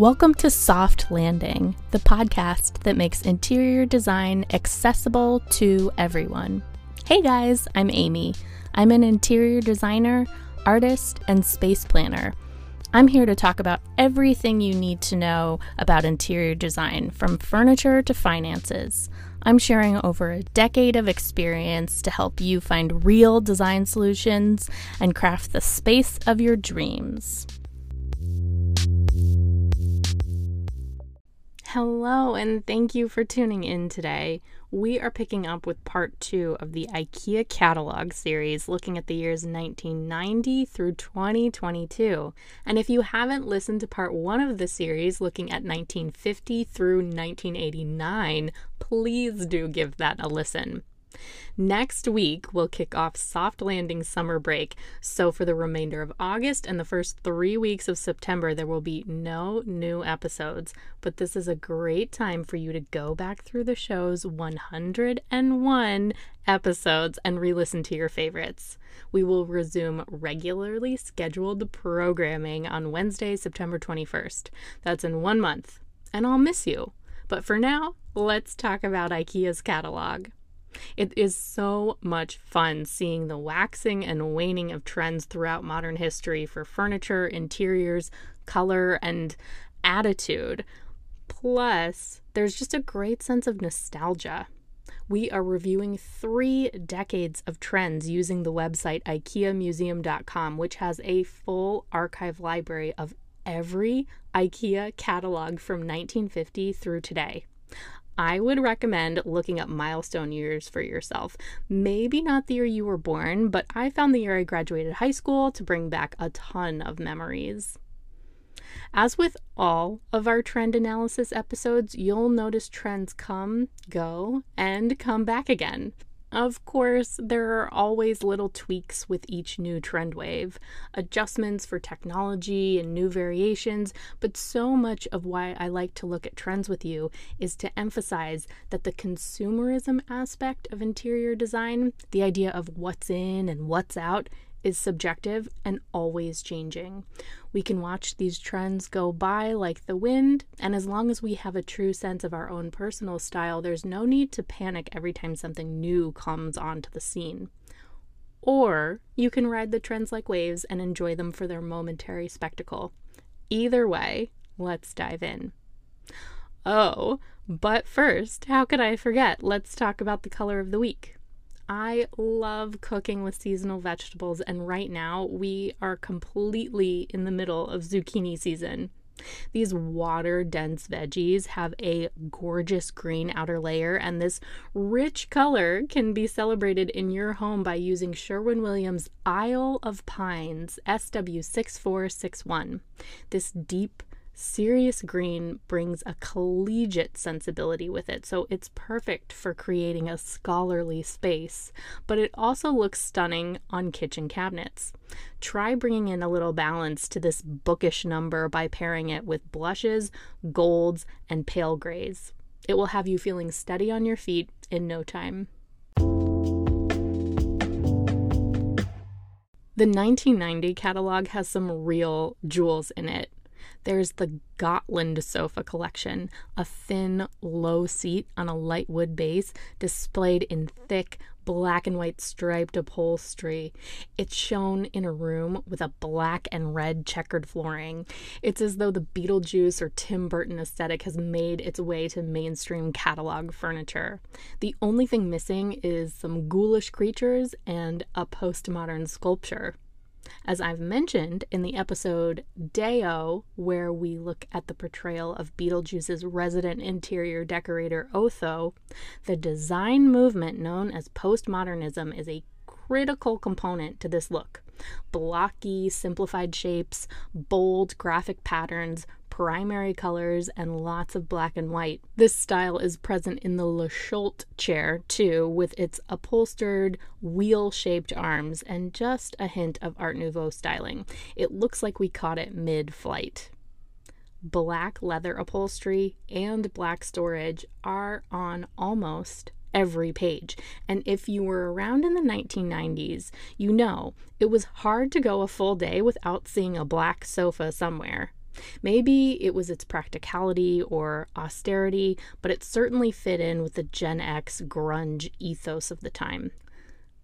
Welcome to Soft Landing, the podcast that makes interior design accessible to everyone. Hey guys, I'm Amy. I'm an interior designer, artist, and space planner. I'm here to talk about everything you need to know about interior design, from furniture to finances. I'm sharing over a decade of experience to help you find real design solutions and craft the space of your dreams. Hello, and thank you for tuning in today. We are picking up with part two of the IKEA catalog series, looking at the years 1990 through 2022. And if you haven't listened to part one of the series, looking at 1950 through 1989, please do give that a listen. Next week, we'll kick off Soft Landing summer break. So, for the remainder of August and the first three weeks of September, there will be no new episodes. But this is a great time for you to go back through the show's 101 episodes and re listen to your favorites. We will resume regularly scheduled programming on Wednesday, September 21st. That's in one month. And I'll miss you. But for now, let's talk about IKEA's catalog. It is so much fun seeing the waxing and waning of trends throughout modern history for furniture, interiors, color, and attitude. Plus, there's just a great sense of nostalgia. We are reviewing three decades of trends using the website IKEAmuseum.com, which has a full archive library of every IKEA catalog from 1950 through today. I would recommend looking up milestone years for yourself. Maybe not the year you were born, but I found the year I graduated high school to bring back a ton of memories. As with all of our trend analysis episodes, you'll notice trends come, go, and come back again. Of course, there are always little tweaks with each new trend wave, adjustments for technology and new variations, but so much of why I like to look at trends with you is to emphasize that the consumerism aspect of interior design, the idea of what's in and what's out, is subjective and always changing. We can watch these trends go by like the wind, and as long as we have a true sense of our own personal style, there's no need to panic every time something new comes onto the scene. Or you can ride the trends like waves and enjoy them for their momentary spectacle. Either way, let's dive in. Oh, but first, how could I forget? Let's talk about the color of the week. I love cooking with seasonal vegetables, and right now we are completely in the middle of zucchini season. These water dense veggies have a gorgeous green outer layer, and this rich color can be celebrated in your home by using Sherwin Williams Isle of Pines SW6461. This deep Serious Green brings a collegiate sensibility with it, so it's perfect for creating a scholarly space, but it also looks stunning on kitchen cabinets. Try bringing in a little balance to this bookish number by pairing it with blushes, golds, and pale grays. It will have you feeling steady on your feet in no time. The 1990 catalog has some real jewels in it. There's the Gotland sofa collection, a thin, low seat on a light wood base displayed in thick, black and white striped upholstery. It's shown in a room with a black and red checkered flooring. It's as though the Beetlejuice or Tim Burton aesthetic has made its way to mainstream catalog furniture. The only thing missing is some ghoulish creatures and a postmodern sculpture. As I've mentioned in the episode Deo, where we look at the portrayal of Beetlejuice's resident interior decorator Otho, the design movement known as postmodernism is a critical component to this look. Blocky, simplified shapes, bold graphic patterns, primary colors, and lots of black and white. This style is present in the Le Cholt chair too, with its upholstered, wheel shaped arms and just a hint of Art Nouveau styling. It looks like we caught it mid flight black leather upholstery and black storage are on almost every page. And if you were around in the 1990s, you know it was hard to go a full day without seeing a black sofa somewhere. Maybe it was its practicality or austerity, but it certainly fit in with the Gen X grunge ethos of the time.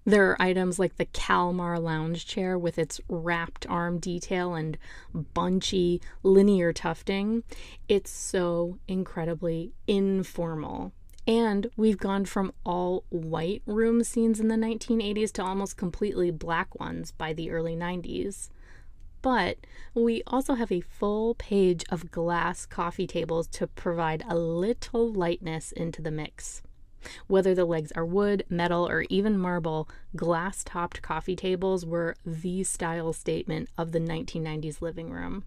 There are items like the Kalmar lounge chair with its wrapped arm detail and bunchy linear tufting. It's so incredibly informal. And we've gone from all white room scenes in the 1980s to almost completely black ones by the early 90s. But we also have a full page of glass coffee tables to provide a little lightness into the mix. Whether the legs are wood, metal, or even marble, glass topped coffee tables were the style statement of the 1990s living room.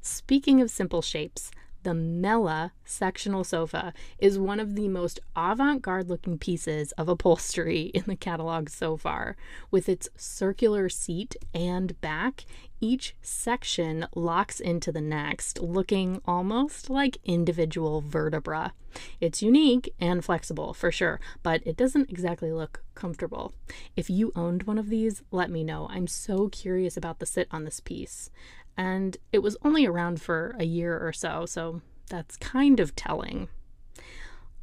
Speaking of simple shapes, the Mella sectional sofa is one of the most avant garde looking pieces of upholstery in the catalog so far. With its circular seat and back, each section locks into the next, looking almost like individual vertebra. It's unique and flexible for sure, but it doesn't exactly look comfortable. If you owned one of these, let me know. I'm so curious about the sit on this piece and it was only around for a year or so, so that's kind of telling.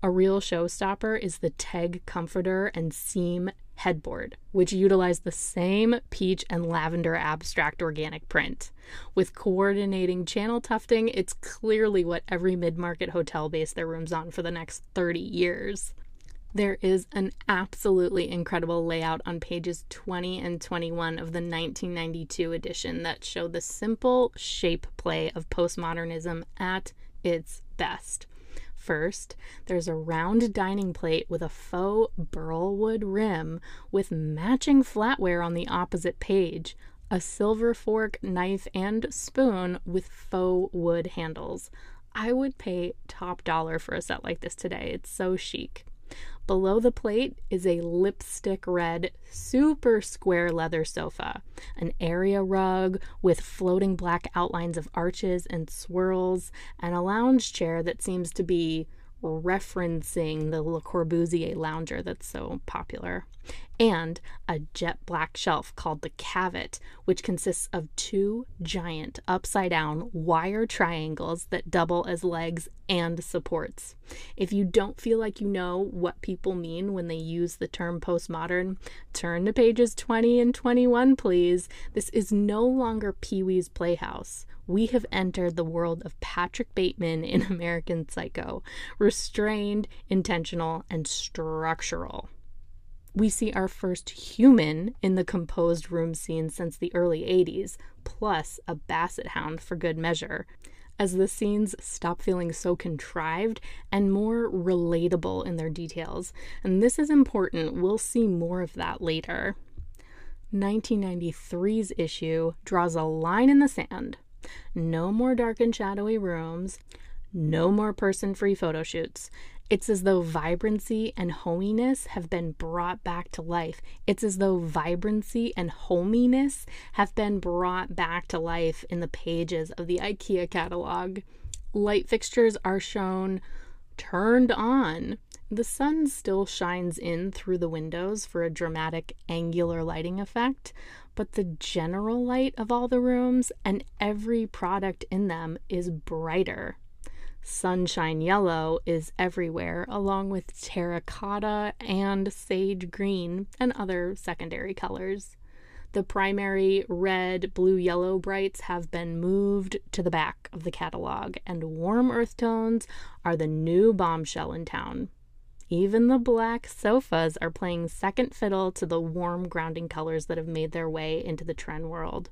A real showstopper is the Teg comforter and seam headboard, which utilize the same peach and lavender abstract organic print. With coordinating channel tufting, it's clearly what every mid market hotel based their rooms on for the next 30 years. There is an absolutely incredible layout on pages 20 and 21 of the 1992 edition that show the simple shape play of postmodernism at its best. First, there's a round dining plate with a faux burlwood rim with matching flatware on the opposite page, a silver fork, knife, and spoon with faux wood handles. I would pay top dollar for a set like this today. It's so chic. Below the plate is a lipstick red, super square leather sofa, an area rug with floating black outlines of arches and swirls, and a lounge chair that seems to be referencing the Le Corbusier lounger that's so popular, and a jet black shelf called the Cavit, which consists of two giant upside down wire triangles that double as legs and supports. If you don't feel like you know what people mean when they use the term postmodern, turn to pages 20 and 21, please. This is no longer Pee Wee's Playhouse we have entered the world of Patrick Bateman in American Psycho restrained, intentional, and structural. We see our first human in the composed room scene since the early 80s, plus a basset hound for good measure, as the scenes stop feeling so contrived and more relatable in their details. And this is important, we'll see more of that later. 1993's issue draws a line in the sand no more dark and shadowy rooms. No more person free photo shoots. It's as though vibrancy and hominess have been brought back to life. It's as though vibrancy and hominess have been brought back to life in the pages of the IKEA catalog. Light fixtures are shown turned on. The sun still shines in through the windows for a dramatic angular lighting effect, but the general light of all the rooms and every product in them is brighter. Sunshine yellow is everywhere, along with terracotta and sage green and other secondary colors. The primary red, blue, yellow brights have been moved to the back of the catalog, and warm earth tones are the new bombshell in town. Even the black sofas are playing second fiddle to the warm grounding colors that have made their way into the trend world.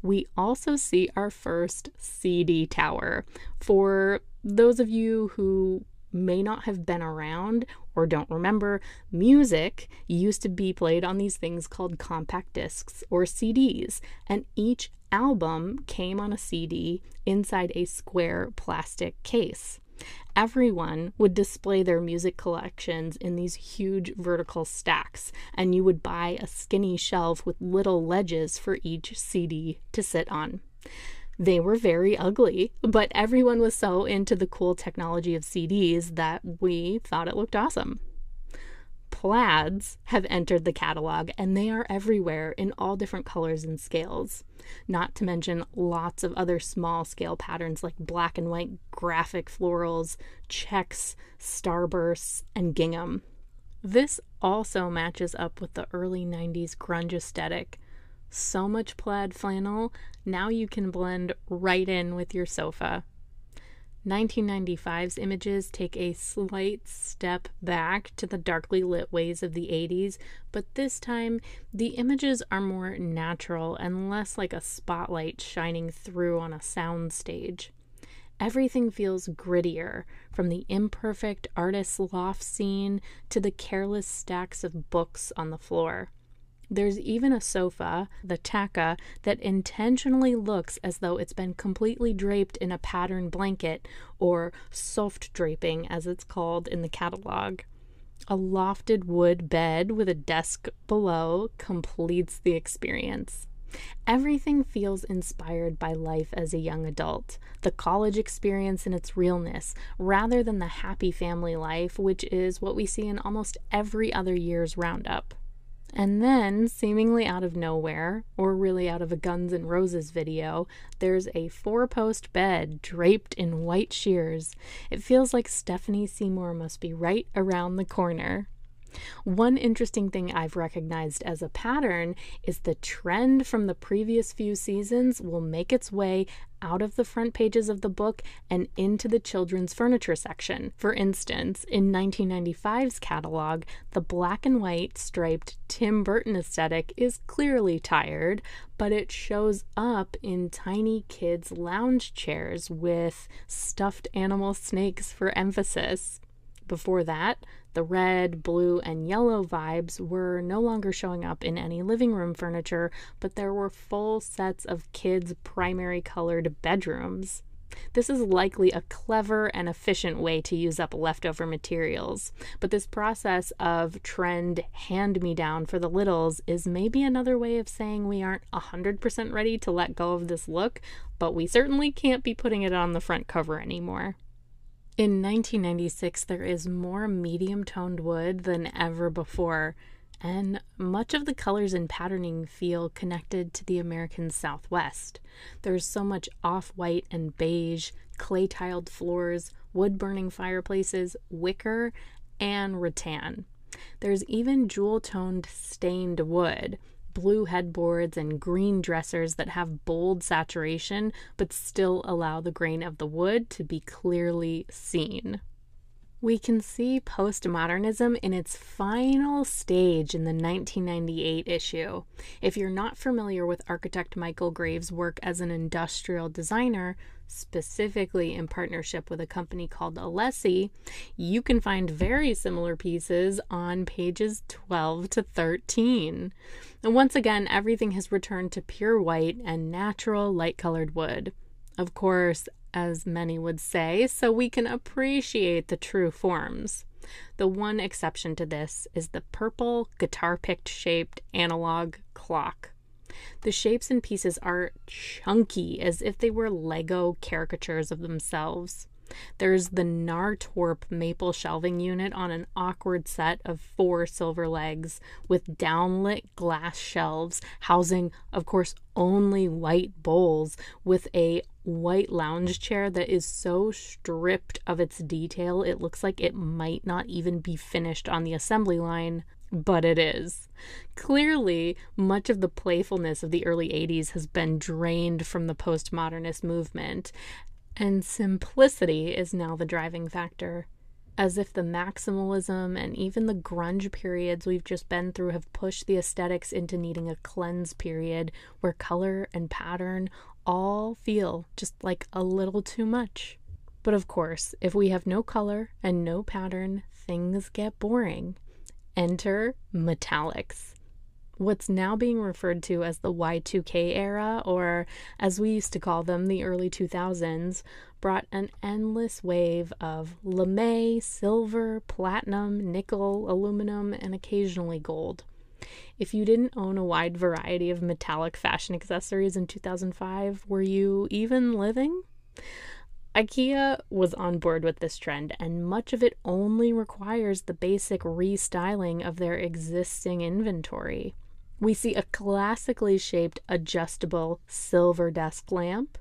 We also see our first CD tower. For those of you who may not have been around or don't remember, music used to be played on these things called compact discs or CDs, and each album came on a CD inside a square plastic case everyone would display their music collections in these huge vertical stacks, and you would buy a skinny shelf with little ledges for each CD to sit on. They were very ugly, but everyone was so into the cool technology of CDs that we thought it looked awesome. Plaids have entered the catalog and they are everywhere in all different colors and scales. Not to mention lots of other small scale patterns like black and white graphic florals, checks, starbursts, and gingham. This also matches up with the early 90s grunge aesthetic. So much plaid flannel, now you can blend right in with your sofa. 1995's images take a slight step back to the darkly lit ways of the 80s, but this time the images are more natural and less like a spotlight shining through on a soundstage. Everything feels grittier, from the imperfect artist's loft scene to the careless stacks of books on the floor. There's even a sofa, the Taka, that intentionally looks as though it's been completely draped in a patterned blanket, or soft draping as it's called in the catalog. A lofted wood bed with a desk below completes the experience. Everything feels inspired by life as a young adult, the college experience in its realness, rather than the happy family life, which is what we see in almost every other year's roundup. And then, seemingly out of nowhere, or really out of a Guns N' Roses video, there's a four post bed draped in white sheers. It feels like Stephanie Seymour must be right around the corner. One interesting thing I've recognized as a pattern is the trend from the previous few seasons will make its way out of the front pages of the book and into the children's furniture section. For instance, in 1995's catalog, the black and white striped Tim Burton aesthetic is clearly tired, but it shows up in tiny kids' lounge chairs with stuffed animal snakes for emphasis. Before that, the red, blue, and yellow vibes were no longer showing up in any living room furniture, but there were full sets of kids' primary colored bedrooms. This is likely a clever and efficient way to use up leftover materials, but this process of trend hand me down for the littles is maybe another way of saying we aren't 100% ready to let go of this look, but we certainly can't be putting it on the front cover anymore. In 1996, there is more medium toned wood than ever before, and much of the colors and patterning feel connected to the American Southwest. There's so much off white and beige, clay tiled floors, wood burning fireplaces, wicker, and rattan. There's even jewel toned stained wood, blue headboards and green dressers that have bold saturation but still allow the grain of the wood to be clearly seen. We can see postmodernism in its final stage in the 1998 issue. If you're not familiar with architect Michael Graves' work as an industrial designer, specifically in partnership with a company called Alessi, you can find very similar pieces on pages 12 to 13. And once again, everything has returned to pure white and natural light colored wood. Of course, as many would say, so we can appreciate the true forms. The one exception to this is the purple guitar picked shaped analog clock. The shapes and pieces are chunky as if they were Lego caricatures of themselves. There's the Nartorp maple shelving unit on an awkward set of four silver legs with downlit glass shelves housing, of course, only white bowls with a white lounge chair that is so stripped of its detail it looks like it might not even be finished on the assembly line. But it is. Clearly, much of the playfulness of the early 80s has been drained from the postmodernist movement, and simplicity is now the driving factor. As if the maximalism and even the grunge periods we've just been through have pushed the aesthetics into needing a cleanse period where color and pattern all feel just like a little too much. But of course, if we have no color and no pattern, things get boring. Enter metallics what's now being referred to as the Y2K era, or as we used to call them, the early 2000s, brought an endless wave of lame, silver, platinum, nickel, aluminum, and occasionally gold. If you didn't own a wide variety of metallic fashion accessories in 2005, were you even living? IKEA was on board with this trend, and much of it only requires the basic restyling of their existing inventory. We see a classically shaped adjustable silver desk lamp,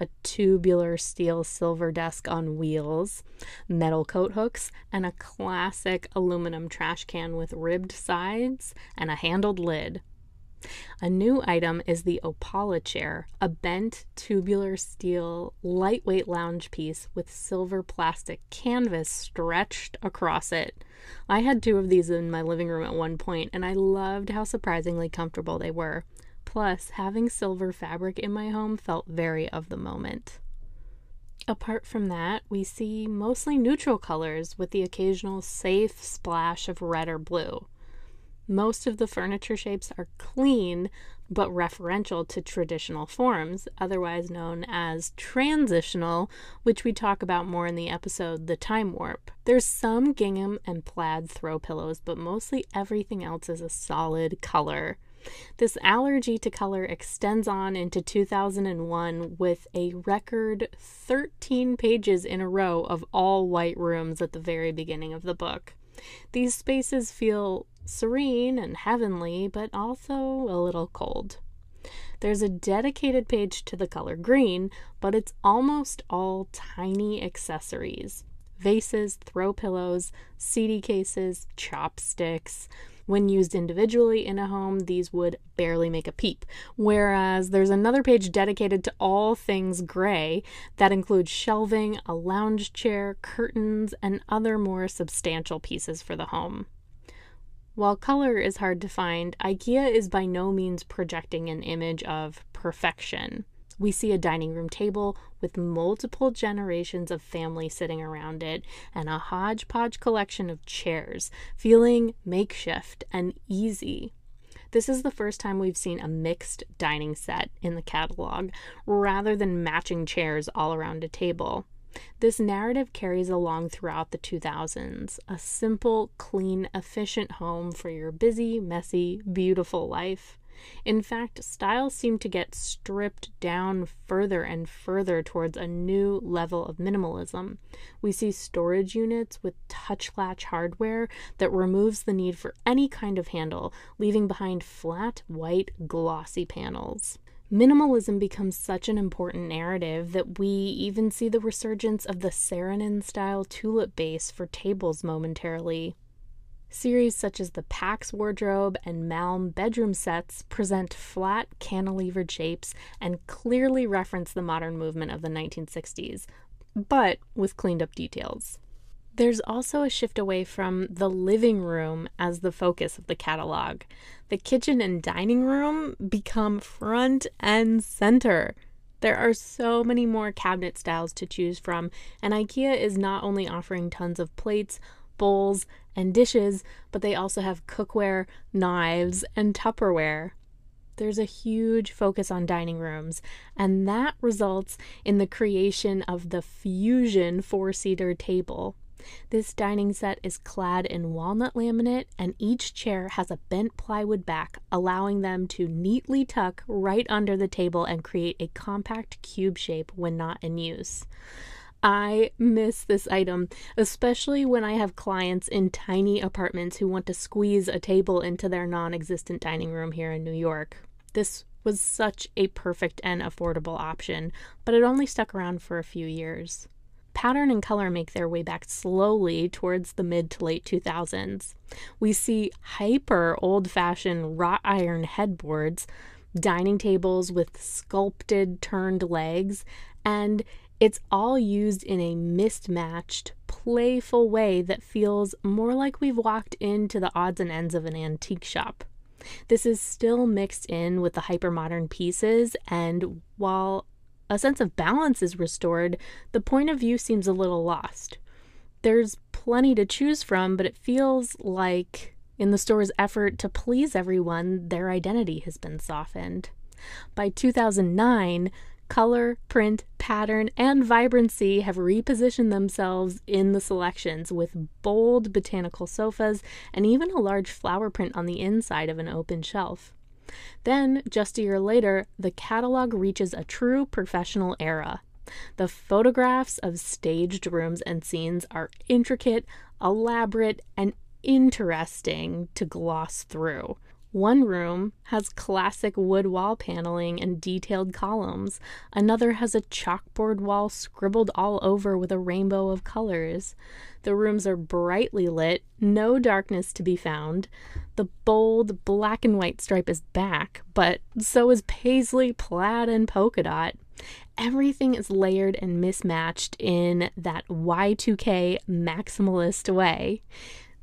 a tubular steel silver desk on wheels, metal coat hooks, and a classic aluminum trash can with ribbed sides and a handled lid. A new item is the Opala chair, a bent tubular steel lightweight lounge piece with silver plastic canvas stretched across it. I had two of these in my living room at one point, and I loved how surprisingly comfortable they were. Plus, having silver fabric in my home felt very of the moment. Apart from that, we see mostly neutral colors with the occasional safe splash of red or blue. Most of the furniture shapes are clean but referential to traditional forms, otherwise known as transitional, which we talk about more in the episode The Time Warp. There's some gingham and plaid throw pillows, but mostly everything else is a solid color. This allergy to color extends on into 2001 with a record 13 pages in a row of all white rooms at the very beginning of the book. These spaces feel serene and heavenly, but also a little cold. There's a dedicated page to the color green, but it's almost all tiny accessories vases, throw pillows, CD cases, chopsticks. When used individually in a home, these would barely make a peep. Whereas there's another page dedicated to all things gray that includes shelving, a lounge chair, curtains, and other more substantial pieces for the home. While color is hard to find, IKEA is by no means projecting an image of perfection. We see a dining room table with multiple generations of family sitting around it and a hodgepodge collection of chairs, feeling makeshift and easy. This is the first time we've seen a mixed dining set in the catalog rather than matching chairs all around a table. This narrative carries along throughout the 2000s a simple, clean, efficient home for your busy, messy, beautiful life. In fact, styles seem to get stripped down further and further towards a new level of minimalism. We see storage units with touch latch hardware that removes the need for any kind of handle, leaving behind flat, white, glossy panels. Minimalism becomes such an important narrative that we even see the resurgence of the Saarinen style tulip base for tables momentarily. Series such as the Pax wardrobe and Malm bedroom sets present flat, cantilevered shapes and clearly reference the modern movement of the 1960s, but with cleaned up details. There's also a shift away from the living room as the focus of the catalog. The kitchen and dining room become front and center. There are so many more cabinet styles to choose from, and IKEA is not only offering tons of plates, bowls, and dishes, but they also have cookware, knives, and Tupperware. There's a huge focus on dining rooms, and that results in the creation of the Fusion four seater table. This dining set is clad in walnut laminate, and each chair has a bent plywood back, allowing them to neatly tuck right under the table and create a compact cube shape when not in use. I miss this item, especially when I have clients in tiny apartments who want to squeeze a table into their non existent dining room here in New York. This was such a perfect and affordable option, but it only stuck around for a few years pattern and color make their way back slowly towards the mid to late 2000s. We see hyper old fashioned wrought iron headboards, dining tables with sculpted turned legs, and it's all used in a mismatched, playful way that feels more like we've walked into the odds and ends of an antique shop. This is still mixed in with the hypermodern pieces, and while a sense of balance is restored, the point of view seems a little lost. There's plenty to choose from, but it feels like, in the store's effort to please everyone, their identity has been softened. By 2009, color, print, pattern, and vibrancy have repositioned themselves in the selections with bold botanical sofas and even a large flower print on the inside of an open shelf. Then, just a year later, the catalog reaches a true professional era. The photographs of staged rooms and scenes are intricate, elaborate, and interesting to gloss through. One room has classic wood wall paneling and detailed columns. Another has a chalkboard wall scribbled all over with a rainbow of colors. The rooms are brightly lit, no darkness to be found. The bold black and white stripe is back, but so is paisley, plaid, and polka dot. Everything is layered and mismatched in that Y2K maximalist way.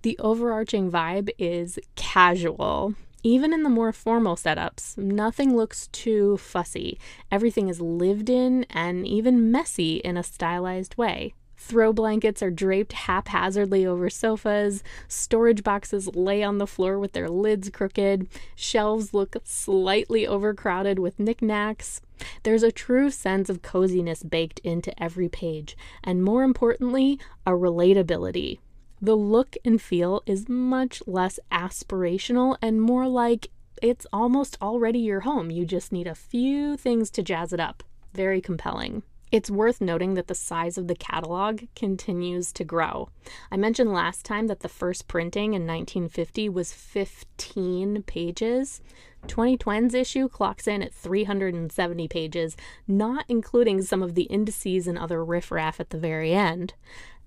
The overarching vibe is casual. Even in the more formal setups, nothing looks too fussy. Everything is lived in and even messy in a stylized way. Throw blankets are draped haphazardly over sofas, storage boxes lay on the floor with their lids crooked, shelves look slightly overcrowded with knickknacks. There's a true sense of coziness baked into every page, and more importantly, a relatability. The look and feel is much less aspirational and more like it's almost already your home. You just need a few things to jazz it up. Very compelling. It's worth noting that the size of the catalog continues to grow. I mentioned last time that the first printing in 1950 was 15 pages. 2020's issue clocks in at 370 pages, not including some of the indices and other riffraff at the very end.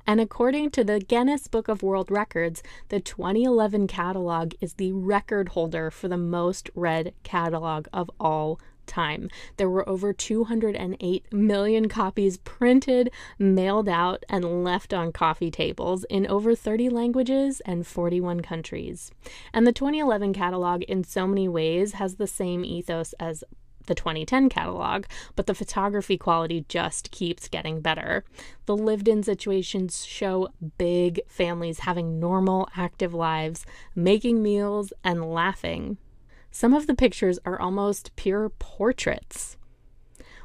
And according to the Guinness Book of World Records, the 2011 catalog is the record holder for the most read catalog of all time. There were over 208 million copies printed, mailed out, and left on coffee tables in over 30 languages and 41 countries. And the 2011 catalog, in so many ways, has the same ethos as the 2010 catalog, but the photography quality just keeps getting better. The lived in situations show big families having normal, active lives, making meals, and laughing. Some of the pictures are almost pure portraits.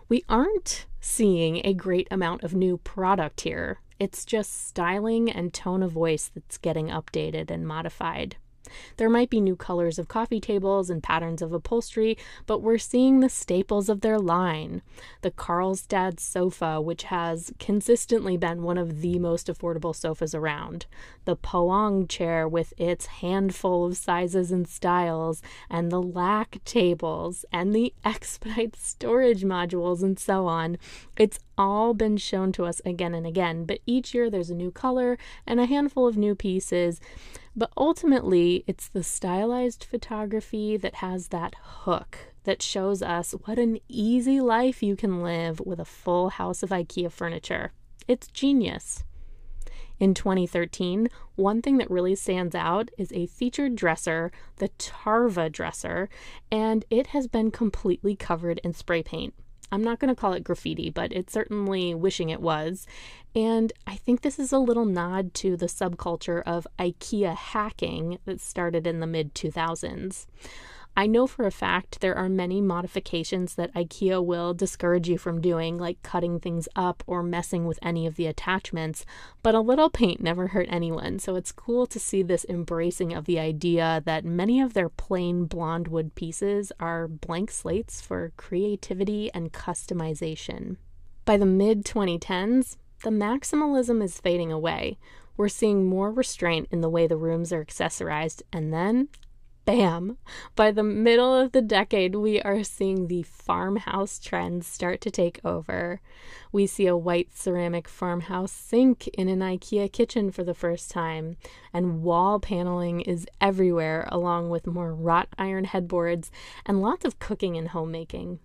We aren't seeing a great amount of new product here. It's just styling and tone of voice that's getting updated and modified. There might be new colors of coffee tables and patterns of upholstery, but we're seeing the staples of their line. The Karlstad sofa, which has consistently been one of the most affordable sofas around, the Poang chair with its handful of sizes and styles, and the Lack tables, and the Expedite storage modules, and so on. It's all been shown to us again and again, but each year there's a new color and a handful of new pieces. But ultimately, it's the stylized photography that has that hook that shows us what an easy life you can live with a full house of IKEA furniture. It's genius. In 2013, one thing that really stands out is a featured dresser, the Tarva dresser, and it has been completely covered in spray paint. I'm not going to call it graffiti, but it's certainly wishing it was. And I think this is a little nod to the subculture of IKEA hacking that started in the mid 2000s. I know for a fact there are many modifications that IKEA will discourage you from doing, like cutting things up or messing with any of the attachments, but a little paint never hurt anyone, so it's cool to see this embracing of the idea that many of their plain blonde wood pieces are blank slates for creativity and customization. By the mid 2010s, the maximalism is fading away. We're seeing more restraint in the way the rooms are accessorized, and then bam, by the middle of the decade, we are seeing the farmhouse trends start to take over. We see a white ceramic farmhouse sink in an IKEA kitchen for the first time, and wall paneling is everywhere, along with more wrought iron headboards and lots of cooking and homemaking.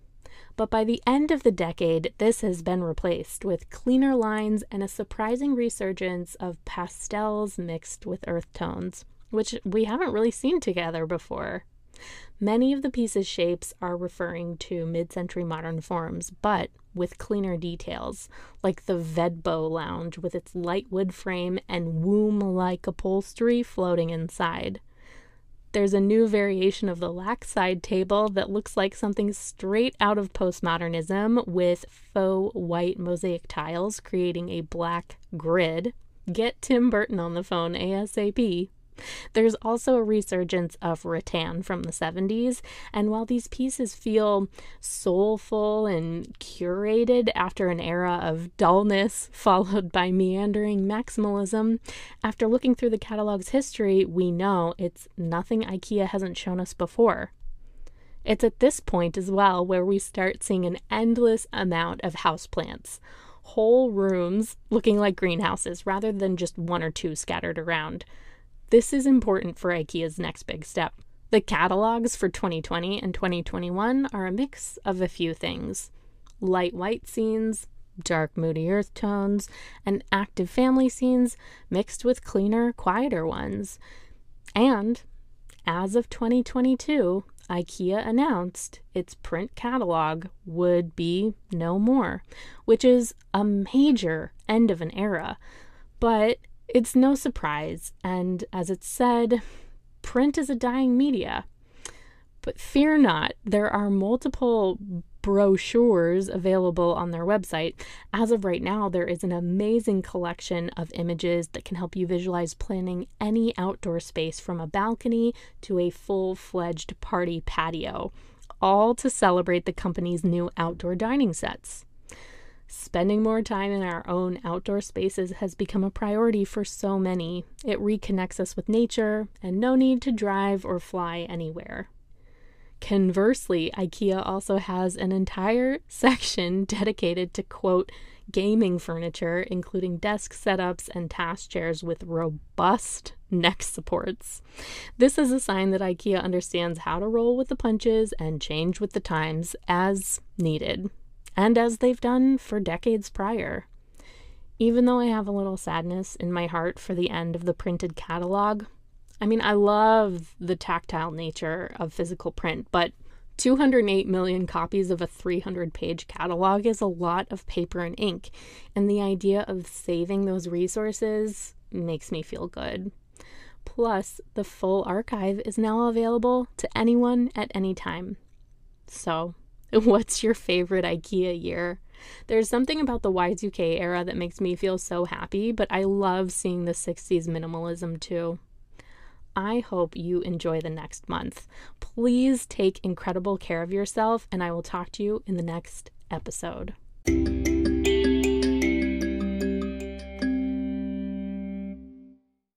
But by the end of the decade, this has been replaced with cleaner lines and a surprising resurgence of pastels mixed with earth tones which we haven't really seen together before. Many of the piece's shapes are referring to mid century modern forms, but with cleaner details, like the Vedbo lounge with its light wood frame and womb like upholstery floating inside. There's a new variation of the Lack side table that looks like something straight out of postmodernism with faux white mosaic tiles creating a black grid. Get Tim Burton on the phone ASAP. There's also a resurgence of rattan from the 70s, and while these pieces feel soulful and curated after an era of dullness followed by meandering maximalism, after looking through the catalog's history, we know it's nothing IKEA hasn't shown us before. It's at this point as well where we start seeing an endless amount of houseplants whole rooms looking like greenhouses rather than just one or two scattered around. This is important for IKEA's next big step. The catalogs for 2020 and 2021 are a mix of a few things light white scenes, dark, moody earth tones, and active family scenes mixed with cleaner, quieter ones. And as of 2022, IKEA announced its print catalog would be no more, which is a major end of an era. But it's no surprise, and as it's said, print is a dying media. But fear not, there are multiple brochures available on their website. As of right now, there is an amazing collection of images that can help you visualize planning any outdoor space from a balcony to a full fledged party patio, all to celebrate the company's new outdoor dining sets. Spending more time in our own outdoor spaces has become a priority for so many. It reconnects us with nature and no need to drive or fly anywhere. Conversely, IKEA also has an entire section dedicated to quote gaming furniture, including desk setups and task chairs with robust neck supports. This is a sign that IKEA understands how to roll with the punches and change with the times as needed, and as they've done for decades prior. Even though I have a little sadness in my heart for the end of the printed catalog, I mean, I love the tactile nature of physical print, but 208 million copies of a 300 page catalog is a lot of paper and ink, and the idea of saving those resources makes me feel good. Plus, the full archive is now available to anyone at any time. So, what's your favorite IKEA year? There's something about the Y2K era that makes me feel so happy, but I love seeing the 60s minimalism too. I hope you enjoy the next month. Please take incredible care of yourself, and I will talk to you in the next episode.